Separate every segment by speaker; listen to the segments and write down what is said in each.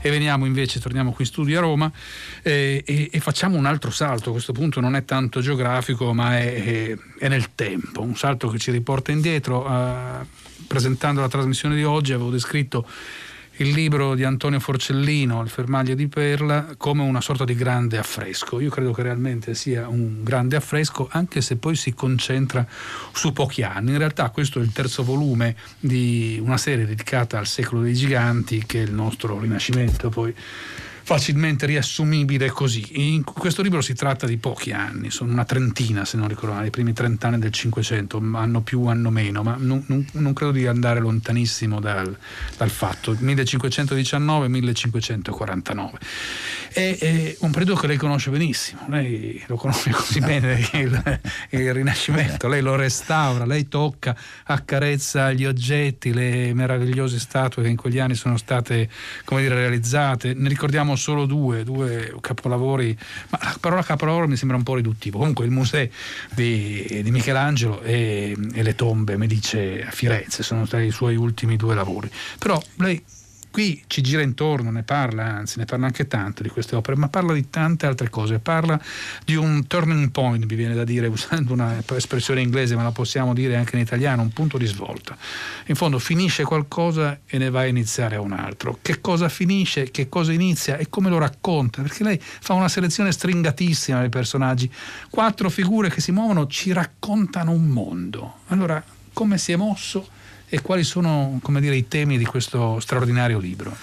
Speaker 1: e veniamo invece, torniamo qui in studio a Roma eh, e, e, facciamo un altro salto, a questo punto non è tanto geografico ma è, è nel tempo, un salto che ci riporta indietro. Uh, presentando la trasmissione di oggi avevo descritto il libro di Antonio Forcellino, Il fermaglio di Perla, come una sorta di grande affresco. Io credo che realmente sia un grande affresco, anche se poi si concentra su pochi anni. In realtà questo è il terzo volume di una serie dedicata al secolo dei giganti, che è il nostro Rinascimento poi facilmente riassumibile così. In questo libro si tratta di pochi anni, sono una trentina se non ricordo male, i primi trent'anni del Cinquecento, anno più, anno meno, ma non, non, non credo di andare lontanissimo dal, dal fatto. 1519-1549. È, è, un periodo che lei conosce benissimo, lei lo conosce così bene il, il Rinascimento, lei lo restaura, lei tocca, accarezza gli oggetti, le meravigliose statue che in quegli anni sono state come dire, realizzate. Ne ricordiamo solo due, due capolavori, ma la parola capolavoro mi sembra un po' riduttivo. Comunque il museo di, di Michelangelo e, e, le tombe Medice a Firenze sono stati i suoi ultimi due lavori. Però lei qui ci gira intorno, ne parla, anzi ne parla anche tanto di queste opere, ma parla di tante altre cose, parla di un turning point, mi viene da dire, usando una espressione inglese, ma la possiamo dire anche in italiano, un punto di svolta. In fondo finisce qualcosa e ne va a iniziare un altro. Che cosa finisce, che cosa inizia e come lo racconta, perché lei fa una selezione stringatissima dei personaggi, quattro figure che si muovono ci raccontano un mondo. Allora, come si è mosso? E quali sono dire, i temi di questo straordinario libro?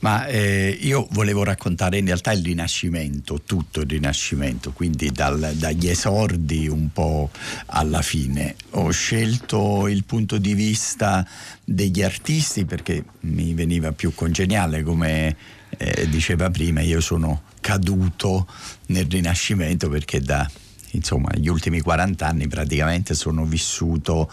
Speaker 2: Ma eh, io volevo raccontare in realtà il Rinascimento, tutto il Rinascimento, quindi dal, dagli esordi un po' alla fine. Ho scelto il punto di vista degli artisti perché mi veniva più congeniale, come eh, diceva prima, io sono caduto nel Rinascimento perché da insomma gli ultimi 40 anni praticamente sono vissuto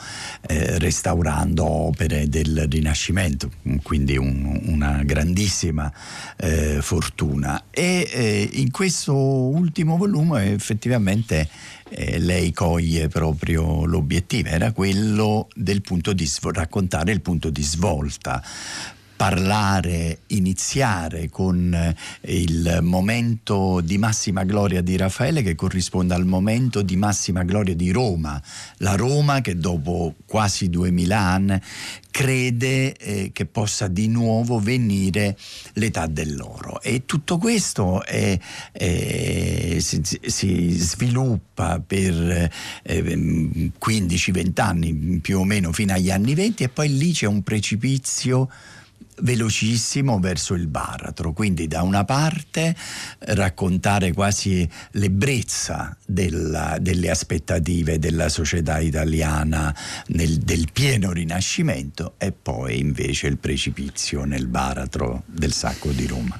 Speaker 2: eh, restaurando opere del Rinascimento, quindi un, una grandissima eh, fortuna. E eh, in questo ultimo volume effettivamente eh, lei coglie proprio l'obiettivo, era quello del punto di raccontare il punto di svolta parlare, iniziare con eh, il momento di massima gloria di Raffaele che corrisponde al momento di massima gloria di Roma, la Roma che dopo quasi duemila anni crede eh, che possa di nuovo venire l'età dell'oro. E tutto questo è, è, si, si, sviluppa per eh, 15-20 anni più o meno fino agli anni 20 e poi lì c'è un precipizio velocissimo verso il baratro, quindi da una parte raccontare quasi l'ebbrezza della, delle aspettative della società italiana nel, del pieno rinascimento e poi invece il precipizio nel baratro del sacco di Roma.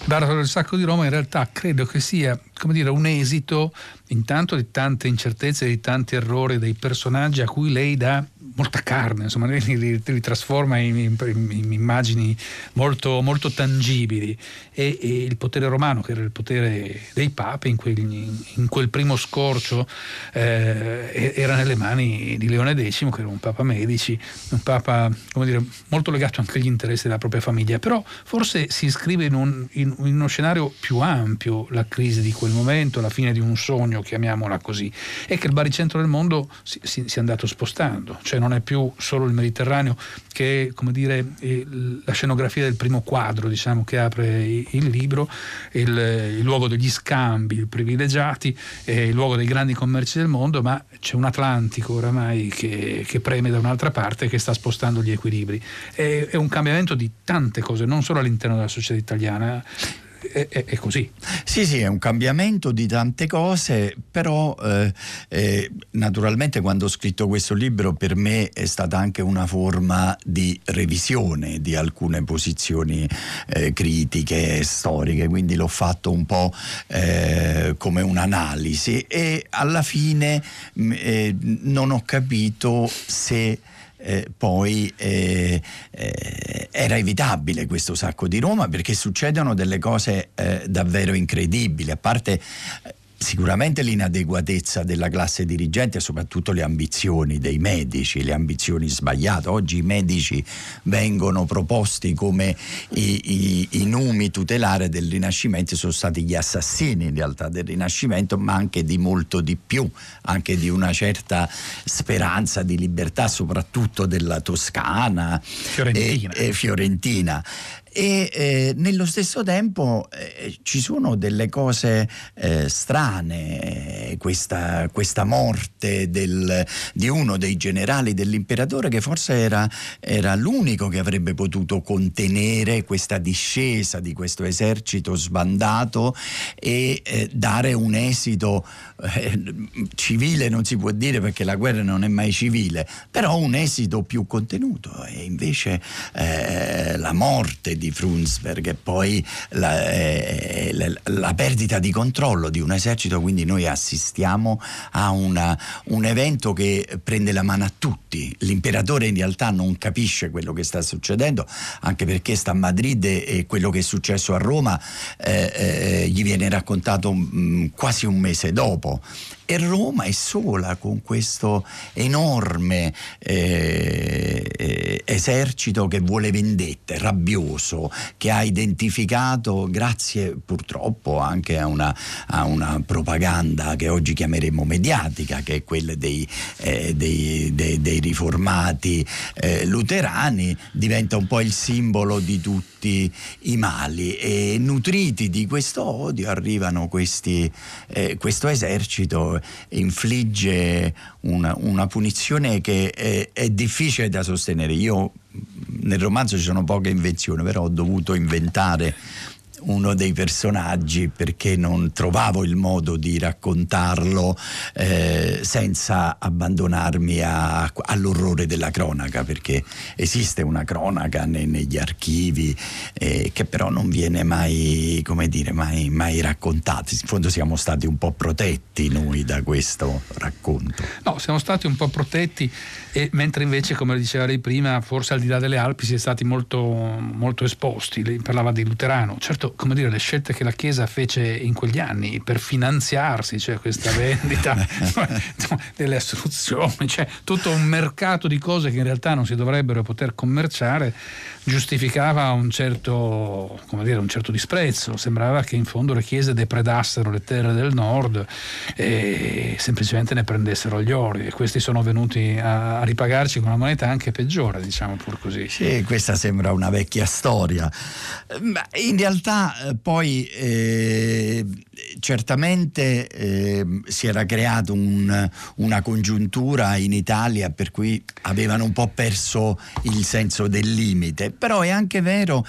Speaker 1: Il baratro del sacco di Roma in realtà credo che sia come dire, un esito intanto di tante incertezze, di tanti errori dei personaggi a cui lei dà molta carne, insomma, li, li, li trasforma in, in, in, immagini molto, molto tangibili. E, e, il potere romano, che era il potere dei papi, in quel, in quel primo scorcio eh, era nelle mani di Leone X, che era un papa Medici, un papa dire, molto legato anche agli interessi della propria famiglia, però forse si iscrive in, un, in uno scenario più ampio la crisi di quel momento, la fine di un sogno, chiamiamola così, e che il baricentro del mondo si, si, si è andato spostando, cioè non è più solo il Mediterraneo che è come dire, la scenografia del primo quadro diciamo, che apre il libro, il, il luogo degli scambi privilegiati, il luogo dei grandi commerci del mondo, ma c'è un Atlantico oramai che, che preme da un'altra parte che sta spostando gli equilibri. È, è un cambiamento di tante cose, non solo all'interno della società italiana è, è, è, così.
Speaker 2: Sì, sì, è un cambiamento di tante cose, però eh, eh, naturalmente quando ho scritto questo libro per me è stata anche una forma di revisione di alcune posizioni eh, critiche, storiche, quindi l'ho fatto un po' eh, come un'analisi e alla fine mh, eh, non ho capito se eh, poi eh, eh, era evitabile questo sacco di Roma perché succedono delle cose eh, davvero incredibili, a parte sicuramente l'inadeguatezza della classe dirigente e soprattutto le ambizioni dei medici, le ambizioni sbagliate. Oggi i medici vengono proposti come i, i, i numi tutelare del Rinascimento, sono stati gli assassini in realtà del Rinascimento, ma anche di molto di più, anche di una certa speranza di libertà, soprattutto della Toscana
Speaker 1: Fiorentina.
Speaker 2: E, e Fiorentina e eh, nello stesso tempo eh, ci sono delle cose eh, strane, questa, questa morte del, di uno dei generali dell'imperatore che forse era, era, l'unico che avrebbe potuto contenere questa discesa di questo esercito sbandato e eh, dare un esito eh, civile, non si può dire perché la guerra non è mai civile, però un esito più contenuto. E invece eh, la morte di di Frunsberg e poi la, eh, la, la, perdita di controllo di un esercito, quindi noi assistiamo a una, un evento che prende la mano a tutti. L'imperatore in realtà non capisce quello che sta succedendo, anche perché sta a Madrid e quello che è successo a Roma eh, eh, gli viene raccontato mh, mm, quasi un mese dopo e Roma è sola con questo enorme eh, esercito che vuole vendette, rabbioso, che ha identificato, grazie purtroppo anche a una, a una propaganda che oggi chiameremo mediatica, che è quella dei, eh, dei, dei, dei riformati eh, luterani, diventa un po' il simbolo di tutti i mali e nutriti di questo odio arrivano questi, eh, questo esercito infligge una, una punizione che è, è difficile da sostenere. Io nel romanzo ci sono poche invenzioni, però ho dovuto inventare uno dei personaggi perché non trovavo il modo di raccontarlo eh, senza abbandonarmi a, all'orrore della cronaca perché esiste una cronaca ne, negli archivi eh, che però non viene mai, come dire, mai, mai raccontata. In fondo siamo stati un po' protetti noi da questo racconto.
Speaker 1: No siamo stati un po' protetti e, mentre invece come diceva lei prima forse al di là delle Alpi si è stati molto, molto esposti. Lei parlava di Luterano. Certo come dire, le scelte che la Chiesa fece in quegli anni per finanziarsi, cioè questa vendita delle assoluzioni, cioè tutto un mercato di cose che in realtà non si dovrebbero poter commerciare, giustificava un certo, dire, un certo disprezzo. Sembrava che in fondo le chiese depredassero le terre del nord e semplicemente ne prendessero gli ori e questi sono venuti a, a ripagarci con una moneta anche peggiore, diciamo pur così.
Speaker 2: Sì, questa sembra una vecchia storia. Ma in realtà eh, poi eh, certamente eh, si era creata un, una congiuntura in Italia per cui avevano un po' perso il senso del limite, però è anche vero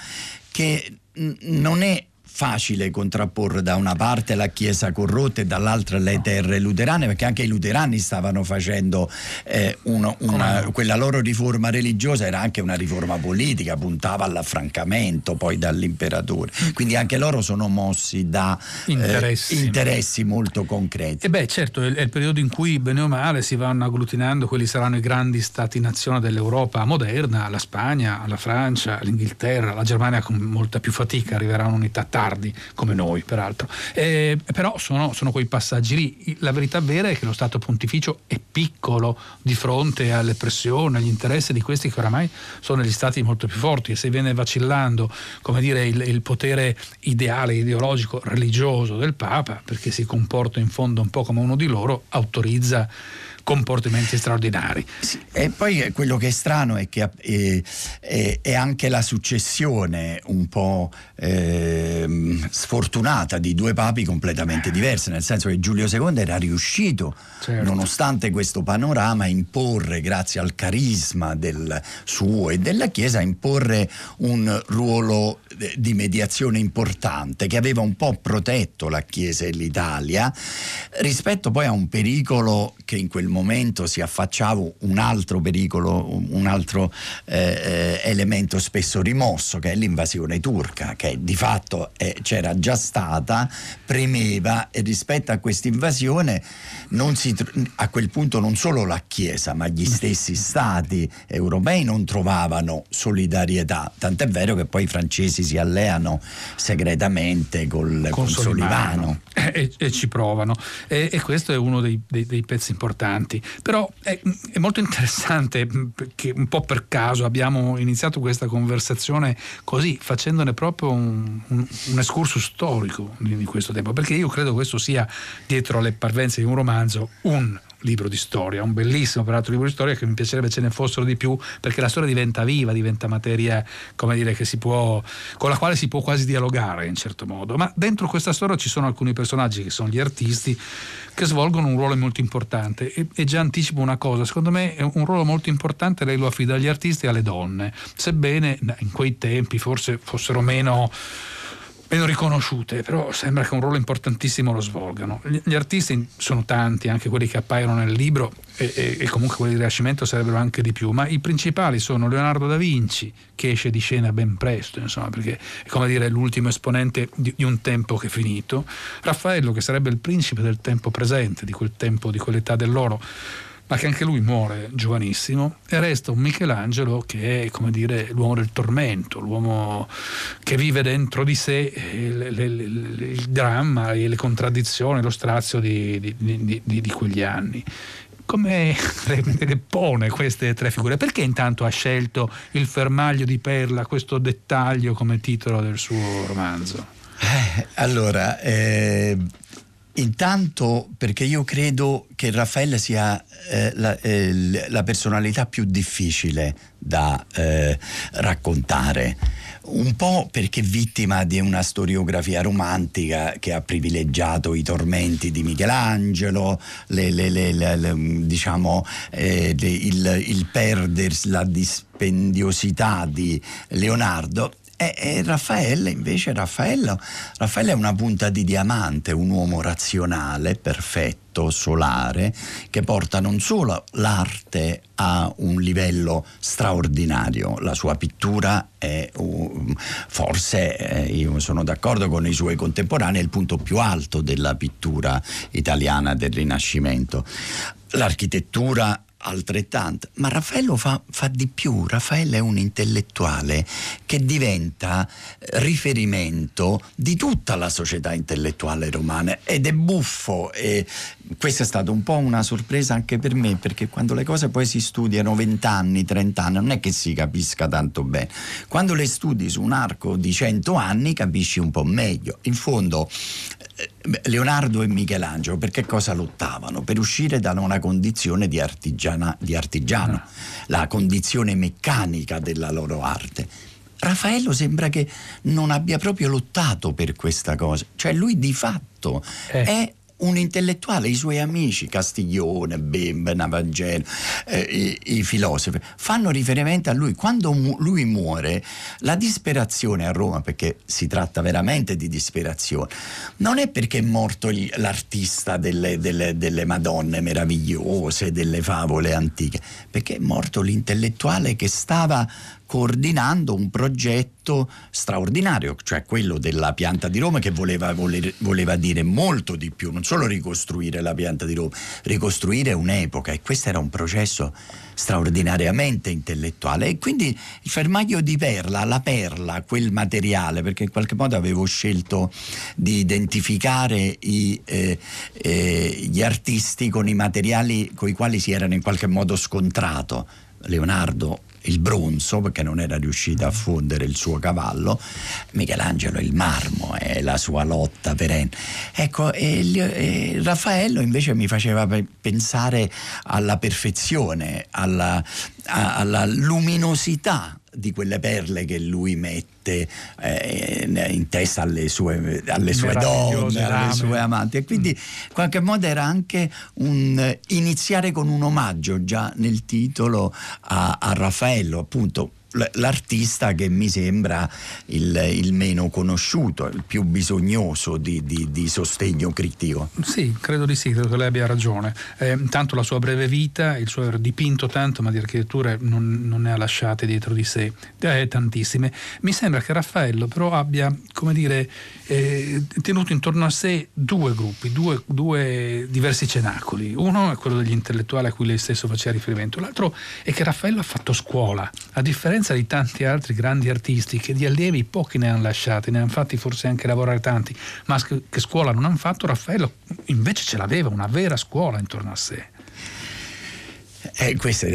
Speaker 2: che non è facile contrapporre da una parte la Chiesa corrotta e dall'altra le terre luterane, perché anche i luterani stavano facendo eh, uno, una, quella loro riforma religiosa era anche una riforma politica, puntava all'affrancamento poi dall'imperatore. Quindi anche loro sono mossi da
Speaker 1: eh, interessi,
Speaker 2: eh, interessi molto concreti.
Speaker 1: E beh, certo, è, il periodo in cui bene o male si vanno agglutinando quelli saranno i grandi stati-nazione dell'Europa moderna, la Spagna, la Francia, l'Inghilterra, la Germania con molta più fatica arriverà un'unità tarda tardi, come noi peraltro. Eh, però sono, sono, quei passaggi lì. La verità vera è che lo Stato pontificio è piccolo di fronte alle pressioni, agli interessi di questi che oramai sono gli stati molto più forti e se viene vacillando come dire, il, il potere ideale, ideologico, religioso del Papa, perché si comporta in fondo un po' come uno di loro, autorizza comportamenti straordinari.
Speaker 2: Sì, e poi quello che è strano è che è, è, è anche la successione un po' eh, sfortunata di due papi completamente diversi, nel senso che Giulio II era riuscito, certo. nonostante questo panorama, a imporre, grazie al carisma del suo e della Chiesa, a imporre un ruolo di mediazione importante che aveva un po' protetto la Chiesa e l'Italia rispetto poi a un pericolo che in quel momento momento si affacciava un altro pericolo, un altro eh, eh, elemento spesso rimosso, che è l'invasione turca, che di fatto eh, c'era già stata, premeva e rispetto a questa invasione si, a quel punto non solo la Chiesa, ma gli stessi stati europei non trovavano solidarietà, tant'è vero che poi i francesi si alleano segretamente col, con, con Solimano.
Speaker 1: E, e, ci provano. E, e, questo è uno dei, dei, dei pezzi importanti. Però è, è, molto interessante che un po' per caso abbiamo iniziato questa conversazione così, facendone proprio un, un, un escursus storico di questo tempo, perché io credo questo sia dietro alle parvenze di un romanzo un libro di storia, un bellissimo peraltro libro di storia che mi piacerebbe ce ne fossero di più perché la storia diventa viva, diventa materia come dire, che si può, con la quale si può quasi dialogare in certo modo, ma dentro questa storia ci sono alcuni personaggi che sono gli artisti che svolgono un ruolo molto importante. E, e già anticipo una cosa, secondo me è un ruolo molto importante lei lo affida agli artisti e alle donne, sebbene in quei tempi forse fossero meno meno riconosciute, però sembra che un ruolo importantissimo lo svolgano. Gli artisti sono tanti, anche quelli che appaiono nel libro e, e, e, comunque quelli di Rinascimento sarebbero anche di più, ma i principali sono Leonardo da Vinci, che esce di scena ben presto, insomma, perché è come dire l'ultimo esponente di, di un tempo che è finito, Raffaello, che sarebbe il principe del tempo presente, di quel tempo, di quell'età dell'oro, ma che anche lui muore giovanissimo e resta un Michelangelo che è come dire l'uomo del tormento, l'uomo che vive dentro di sé eh, le, le, le, il dramma e le contraddizioni, lo strazio di, di, di, di quegli anni. Come le pone queste tre figure? Perché intanto ha scelto il fermaglio di perla, questo dettaglio come titolo del suo romanzo?
Speaker 2: Eh, allora, eh, Intanto perché io credo che Raffaele sia eh, la, eh, la, personalità più difficile da eh, raccontare, un po' perché vittima di una storiografia romantica che ha privilegiato i tormenti di Michelangelo, le, le, le, diciamo, eh, il, il perdersi, la dispendiosità di Leonardo e, e Raffaele invece Raffaello, Raffaele è una punta di diamante, un uomo razionale, perfetto, solare, che porta non solo l'arte a un livello straordinario, la sua pittura è forse, eh, io sono d'accordo con i suoi contemporanei, il punto più alto della pittura italiana del Rinascimento. L'architettura altrettanto, ma Raffaello fa, fa, di più, Raffaello è un intellettuale che diventa eh, riferimento di tutta la società intellettuale romana ed è buffo e questa è stata un po' una sorpresa anche per me perché quando le cose poi si studiano 20 anni, 30 anni non è che si capisca tanto bene, quando le studi su un arco di 100 anni capisci un po' meglio, in fondo eh, Leonardo e Michelangelo per che cosa lottavano? Per uscire da una condizione di, di artigiano, ah. la condizione meccanica della loro arte. Raffaello sembra che non abbia proprio lottato per questa cosa, cioè lui di fatto eh. è un intellettuale, i suoi amici, Castiglione, Bembe, Navangelo, eh, i, i, filosofi, fanno riferimento a lui. Quando mu- lui muore, la disperazione a Roma, perché si tratta veramente di disperazione, non è perché è morto gli, l'artista delle, delle, delle Madonne meravigliose, delle favole antiche, perché è morto l'intellettuale che stava coordinando un progetto straordinario, cioè quello della pianta di Roma che voleva, voler, voleva dire molto di più, non solo ricostruire la pianta di Roma, ricostruire un'epoca e questo era un processo straordinariamente intellettuale e quindi il fermaglio di perla, la perla, quel materiale, perché in qualche modo avevo scelto di identificare i, eh, eh, gli artisti con i materiali con i quali si erano in qualche modo scontrato. Leonardo il bronzo perché non era riuscita a fondere il suo cavallo, Michelangelo il marmo è la sua lotta perenne. Ecco, e, e Raffaello invece mi faceva pensare alla perfezione, alla, alla luminosità di quelle perle che lui mette eh, in testa alle sue, alle sue donne, alle sue amanti. E quindi in qualche modo era anche un iniziare con un omaggio già nel titolo a, a Raffaello, appunto l'artista che mi sembra il, il, meno conosciuto, il più bisognoso di, di, di, sostegno critico.
Speaker 1: Sì, credo di sì, credo che lei abbia ragione. Eh, intanto la sua breve vita, il suo aver dipinto tanto, ma di architetture non, non ne ha lasciate dietro di sé, eh, tantissime. Mi sembra che Raffaello però abbia, come dire, eh, tenuto intorno a sé due gruppi, due, due diversi cenacoli. Uno è quello degli intellettuali a cui lei stesso faceva riferimento, l'altro è che Raffaello ha fatto scuola, a differenza differenza di tanti altri grandi artisti che di allievi pochi ne hanno lasciati, ne hanno fatti forse anche lavorare tanti, ma che scuola non hanno fatto, Raffaello invece ce l'aveva, una vera scuola intorno a sé.
Speaker 2: Eh, queste,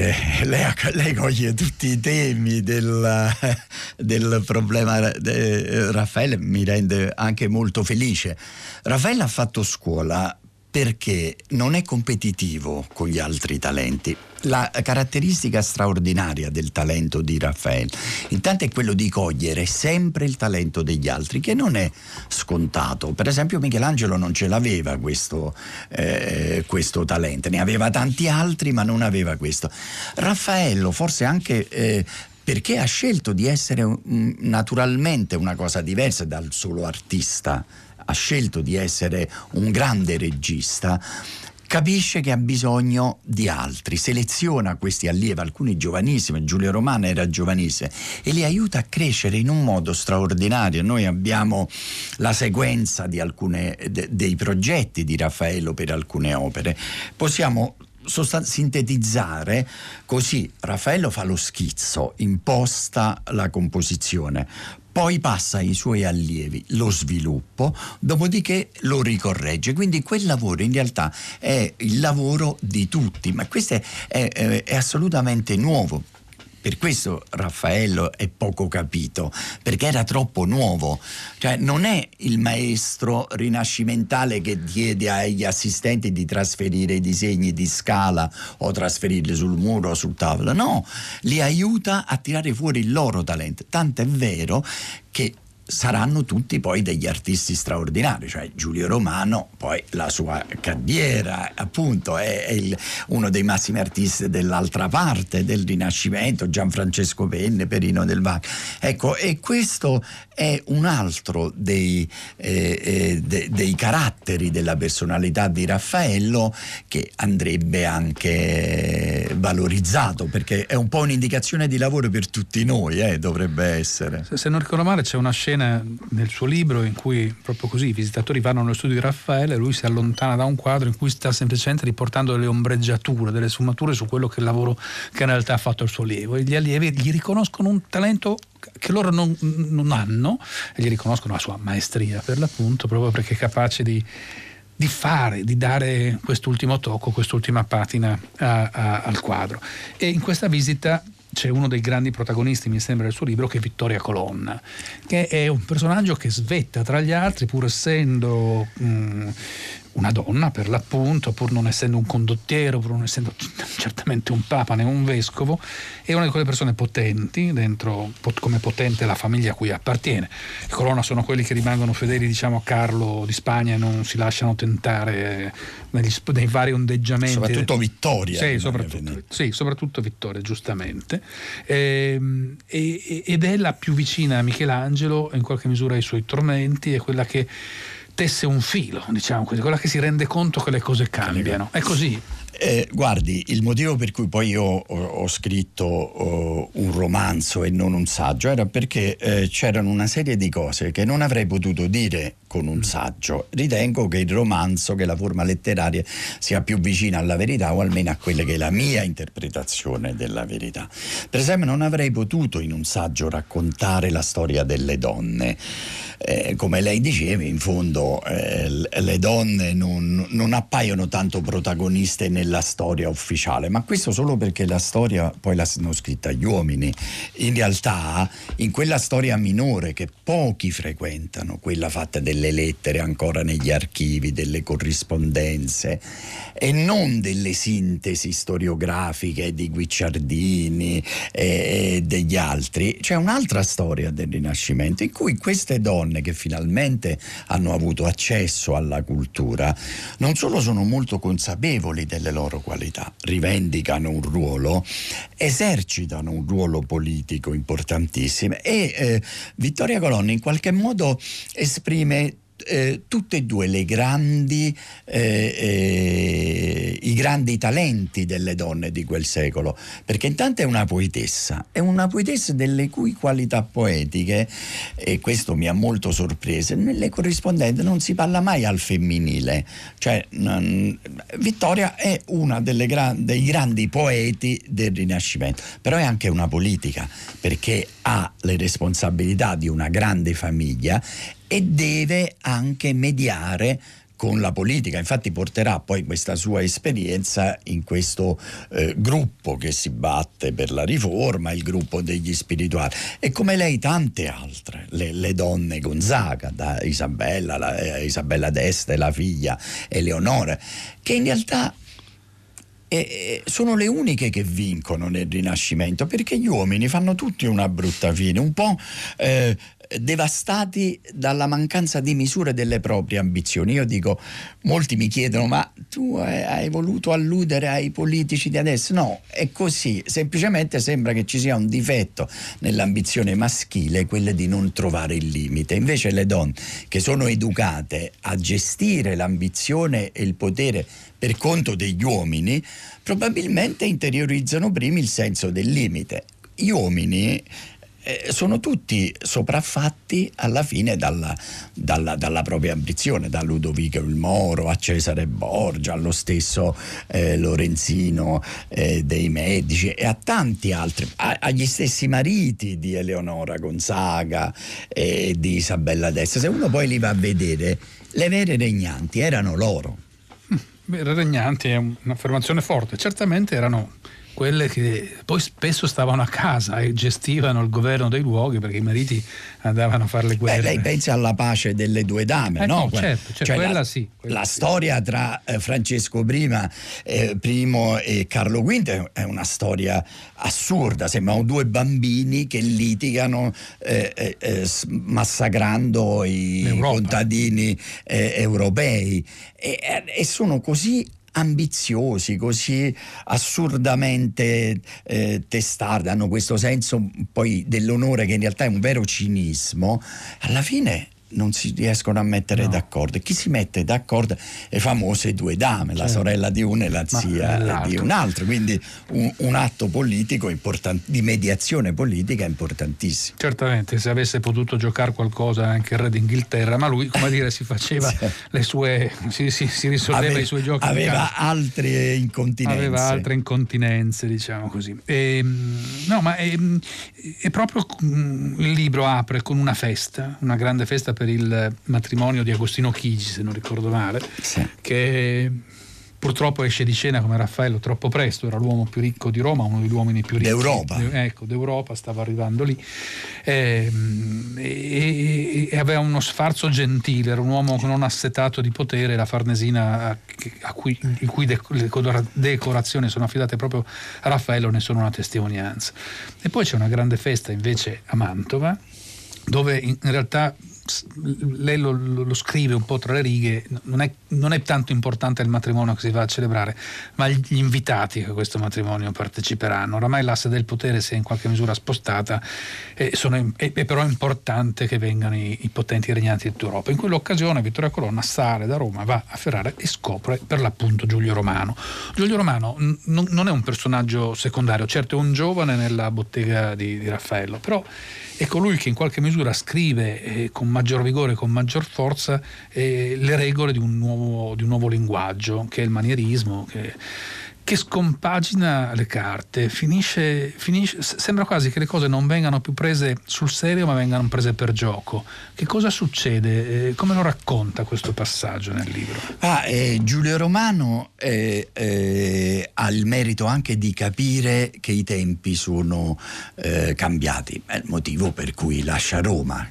Speaker 2: lei, lei, coglie tutti i temi del, del problema. De, Raffaele mi rende anche molto felice. Raffaele ha fatto scuola perché non è competitivo con gli altri talenti. La caratteristica straordinaria del talento di Raffaele intanto è quello di cogliere sempre il talento degli altri, che non è scontato. Per esempio Michelangelo non ce l'aveva questo, eh, questo talento, ne aveva tanti altri ma non aveva questo. Raffaello forse anche... Eh, perché ha scelto di essere naturalmente una cosa diversa dal solo artista ha scelto di essere un grande regista, capisce che ha bisogno di altri, seleziona questi allievi, alcuni giovanissimi, Giulio Romana era giovanissimo, e li aiuta a crescere in un modo straordinario. Noi abbiamo la sequenza di alcune, de, dei progetti di Raffaello per alcune opere. Possiamo Sostan- sintetizzare così Raffaello fa lo schizzo, imposta la composizione, poi passa ai suoi allievi lo sviluppo, dopodiché lo ricorregge. Quindi quel lavoro in realtà è il lavoro di tutti, ma questo è, è, è assolutamente nuovo per questo Raffaello è poco capito, perché era troppo nuovo. Cioè non è il maestro rinascimentale che chiede agli assistenti di trasferire i disegni di scala o trasferirli sul muro o sul tavolo. No, li aiuta a tirare fuori il loro talento. Tanto è vero che saranno tutti poi degli artisti straordinari, cioè Giulio Romano, poi la sua carriera, appunto, è, è il, uno dei massimi artisti dell'altra parte del Rinascimento, Gianfrancesco Penne, Perino del Vac. Ecco, e questo è un altro dei, eh, eh, de, dei caratteri della personalità di Raffaello che andrebbe anche valorizzato, perché è un po' un'indicazione di lavoro per tutti noi, eh, dovrebbe essere.
Speaker 1: Se, se non ricordo male c'è una scena nel suo libro in cui proprio così i visitatori vanno nello studio di Raffaele lui si allontana da un quadro in cui sta semplicemente riportando delle ombreggiature, delle sfumature su quello che il lavoro che in realtà ha fatto il suo allievo e gli allievi gli riconoscono un talento che loro non, non hanno e gli riconoscono la sua maestria per l'appunto proprio perché è capace di di fare, di dare quest'ultimo tocco, quest'ultima patina a, a, al quadro. E in questa visita c'è uno dei grandi protagonisti, mi sembra, del suo libro, che è Vittoria Colonna, che è un personaggio che svetta tra gli altri, pur essendo mh, mm, una donna per l'appunto, pur non essendo un condottiero, pur non essendo certamente un papa né un vescovo, è una di quelle persone potenti, dentro come potente la famiglia a cui appartiene. I Colonna sono quelli che rimangono fedeli diciamo, a Carlo di Spagna e non si lasciano tentare negli, nei vari ondeggiamenti.
Speaker 2: Soprattutto Vittoria.
Speaker 1: Sì, soprattutto, sì, soprattutto Vittoria, giustamente. Ehm, e, ed è la più vicina a Michelangelo, in qualche misura ai suoi tormenti, è quella che tesse un filo, diciamo così, quella che si rende conto che le cose cambiano. È così.
Speaker 2: Eh, guardi, il motivo per cui poi io ho, ho scritto uh, un romanzo e non un saggio era perché eh, c'erano una serie di cose che non avrei potuto dire con un saggio. Ritengo che il romanzo, che la forma letteraria sia più vicina alla verità o almeno a quella che è la mia interpretazione della verità. Per esempio non avrei potuto in un saggio raccontare la storia delle donne. Eh, come lei diceva, in fondo eh, le donne non, non appaiono tanto protagoniste nella storia ufficiale, ma questo solo perché la storia poi l'hanno scritta gli uomini. In realtà, in quella storia minore che pochi frequentano, quella fatta delle delle lettere ancora negli archivi, delle corrispondenze e non delle sintesi storiografiche di Guicciardini e, degli altri. C'è un'altra storia del Rinascimento in cui queste donne che finalmente hanno avuto accesso alla cultura non solo sono molto consapevoli delle loro qualità, rivendicano un ruolo, esercitano un ruolo politico importantissimo e eh, Vittoria Colonna in qualche modo esprime eh, tutte e due grandi, eh, eh, i grandi talenti delle donne di quel secolo, perché intanto è una poetessa, è una poetessa delle cui qualità poetiche, e questo mi ha molto sorpreso, nelle corrispondenti non si parla mai al femminile, cioè non, Vittoria è una gra- dei grandi poeti del Rinascimento, però è anche una politica, perché ha le responsabilità di una grande famiglia e deve anche mediare con la politica, infatti porterà poi questa sua esperienza in questo eh, gruppo che si batte per la riforma, il gruppo degli spirituali. E come lei tante altre, le, le donne Gonzaga, da Isabella, la, eh, Isabella d'Este, la figlia Eleonora, che in realtà eh, sono le uniche che vincono nel Rinascimento perché gli uomini fanno tutti una brutta fine, un po' eh, devastati dalla mancanza di misure delle proprie ambizioni. Io dico, molti mi chiedono, ma tu hai voluto alludere ai politici di adesso? No, è così, semplicemente sembra che ci sia un difetto nell'ambizione maschile, quella di non trovare il limite. Invece le donne che sono educate a gestire l'ambizione e il potere per conto degli uomini, probabilmente interiorizzano prima il senso del limite. Gli uomini eh, sono tutti sopraffatti alla fine dalla, dalla, dalla, propria ambizione, da Ludovico il Moro a Cesare Borgia, allo stesso eh, Lorenzino eh, dei Medici e a tanti altri, a, agli stessi mariti di Eleonora Gonzaga e di Isabella d'Este. Se uno poi li va a vedere, le vere regnanti erano loro.
Speaker 1: Beh, regnanti è un'affermazione forte, certamente erano quelle che poi spesso stavano a casa e gestivano il governo dei luoghi perché i mariti andavano a fare le guerre.
Speaker 2: Beh, lei pensa alla pace delle due dame,
Speaker 1: eh,
Speaker 2: no?
Speaker 1: no? Certo, cioè, cioè quella la, sì. Quella
Speaker 2: la
Speaker 1: sì.
Speaker 2: storia tra eh, Francesco prima, eh, I e Carlo V è una storia assurda, sembrano due bambini che litigano eh, eh, eh massacrando i L'Europa. contadini europei e, e sono così ambiziosi, così assurdamente eh, testardi, hanno questo senso poi dell'onore che in realtà è un vero cinismo, alla fine non si riescono a mettere no. d'accordo. chi si mette d'accordo? Le famose due dame, certo. la sorella di una e la zia di un altro. Quindi un, un atto politico di mediazione politica importantissimo.
Speaker 1: Certamente, se avesse potuto giocare qualcosa anche il re d'Inghilterra, ma lui, come dire, si faceva le sue. si, si, si risolveva aveva, i suoi giochi.
Speaker 2: Aveva altre incontinenze.
Speaker 1: Aveva altre incontinenze, diciamo così. E, ehm, no, ma è, è proprio mm, il libro apre con una festa, una grande festa per per il matrimonio di Agostino Chigi, se non ricordo male, sì. che purtroppo esce di scena come Raffaello troppo presto, era l'uomo più ricco di Roma, uno degli uomini più ricchi
Speaker 2: d'Europa,
Speaker 1: ecco, d'Europa stava arrivando lì ehm, e, e, e, aveva uno sfarzo gentile, era un uomo non assetato di potere, la Farnesina a, a cui, in cui le decorazioni sono affidate proprio a Raffaello ne sono una testimonianza. E poi c'è una grande festa invece a Mantova dove in realtà lei lo, lo, scrive un po' tra le righe, non è, non è, tanto importante il matrimonio che si va a celebrare, ma gli invitati che a questo matrimonio parteciperanno. Oramai l'asse del potere si è in qualche misura spostata, e sono, è, è, però importante che vengano i, i potenti regnanti di Europa. In quell'occasione Vittoria Colonna sale da Roma, va a Ferrara e scopre per l'appunto Giulio Romano. Giulio Romano n- non è un personaggio secondario, certo è un giovane nella bottega di, di Raffaello, però è colui che in qualche misura scrive eh, con maggior vigore, con maggior forza eh, le regole di un, nuovo, di un, nuovo, linguaggio, che è il manierismo, che che scompagina le carte, finisce, finisce, sembra quasi che le cose non vengano più prese sul serio ma vengano prese per gioco. Che cosa succede? Eh, come lo racconta questo passaggio nel libro?
Speaker 2: Ah, eh, Giulio Romano eh, eh ha il merito anche di capire che i tempi sono eh, cambiati, è il motivo per cui lascia Roma.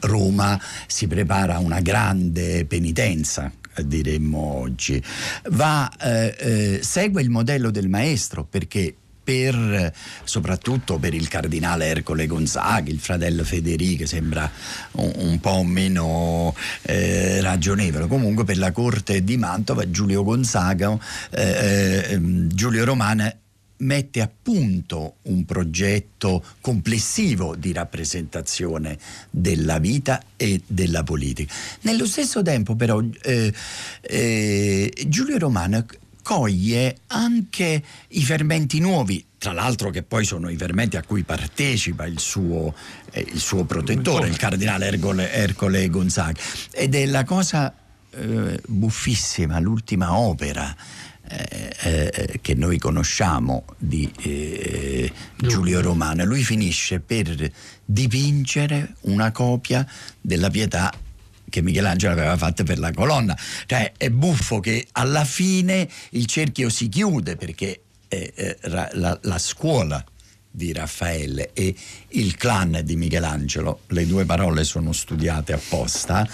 Speaker 2: Roma si prepara a una grande penitenza diremmo oggi, va, eh, eh, segue il modello del maestro perché per, soprattutto per il cardinale Ercole Gonzaga, il fratello Federico, sembra un, un po' meno eh, ragionevole. Comunque per la corte di Mantova Giulio Gonzaga, eh, eh, Giulio Romana mette a punto un progetto complessivo di rappresentazione della vita e della politica. Nello stesso tempo però eh, eh, Giulio Romano coglie anche i fermenti nuovi, tra l'altro che poi sono i fermenti a cui partecipa il suo, eh, il suo protettore, il cardinale Ercole, Ercole Gonzaga. Ed è la cosa eh, buffissima, l'ultima opera eh, eh, che noi conosciamo di eh, Giulio Romano, lui finisce per dipingere una copia della pietà che Michelangelo aveva fatto per la colonna. Cioè è buffo che alla fine il cerchio si chiude perché eh, eh, la, la scuola di Raffaele e il clan di Michelangelo, le due parole sono studiate apposta,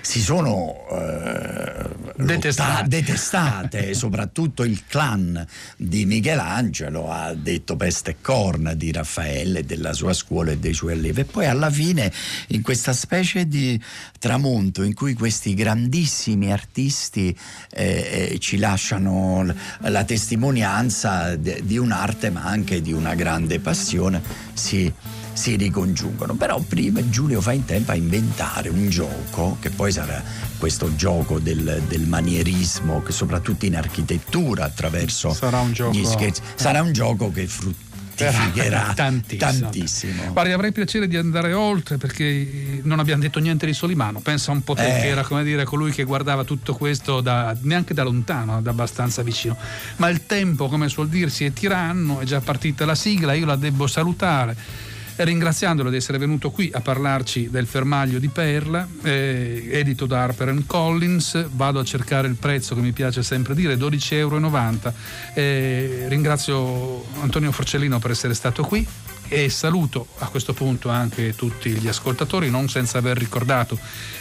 Speaker 2: si sono eh, detestate, detestate. Soprattutto il clan di Michelangelo ha detto peste e corna di Raffaele, della sua scuola e dei suoi allievi e poi alla fine in questa specie di tramonto in cui questi grandissimi artisti eh, eh ci lasciano la testimonianza di un'arte ma anche di una grande passione si, si ricongiungono. Però prima Giulio fa in tempo a inventare un gioco, che poi sarà questo gioco del, del manierismo, che soprattutto in architettura attraverso
Speaker 1: sarà un gioco,
Speaker 2: gli scherzi, sarà un gioco che frutta fruttificherà tantissimo. tantissimo.
Speaker 1: Guardi, avrei piacere di andare oltre perché non abbiamo detto niente di Solimano. Pensa un po' te eh. che era come dire colui che guardava tutto questo da, neanche da lontano, da abbastanza vicino. Ma il tempo, come suol dirsi, è tiranno, è già partita la sigla, io la devo salutare ringraziandolo di essere venuto qui a parlarci del fermaglio di Perla, eh, edito da Harper Collins. Vado a cercare il prezzo che mi piace sempre dire, 12,90 euro. Eh, ringrazio Antonio Forcellino per essere stato qui e saluto a questo punto anche tutti gli ascoltatori, non senza aver ricordato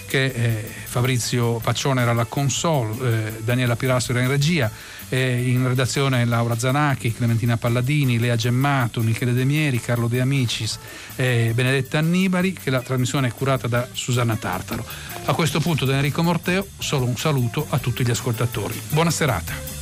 Speaker 1: che eh, Fabrizio Paccione era alla console, eh, Daniela Pirasso era in regia, eh, in redazione Laura Zanacchi, Clementina Palladini, Lea Gemmato, Michele De Mieri, Carlo De Amicis, e Benedetta Annibali, che la trasmissione è curata da Susanna Tartaro. A questo punto da Enrico Morteo solo un saluto a tutti gli ascoltatori. Buona serata.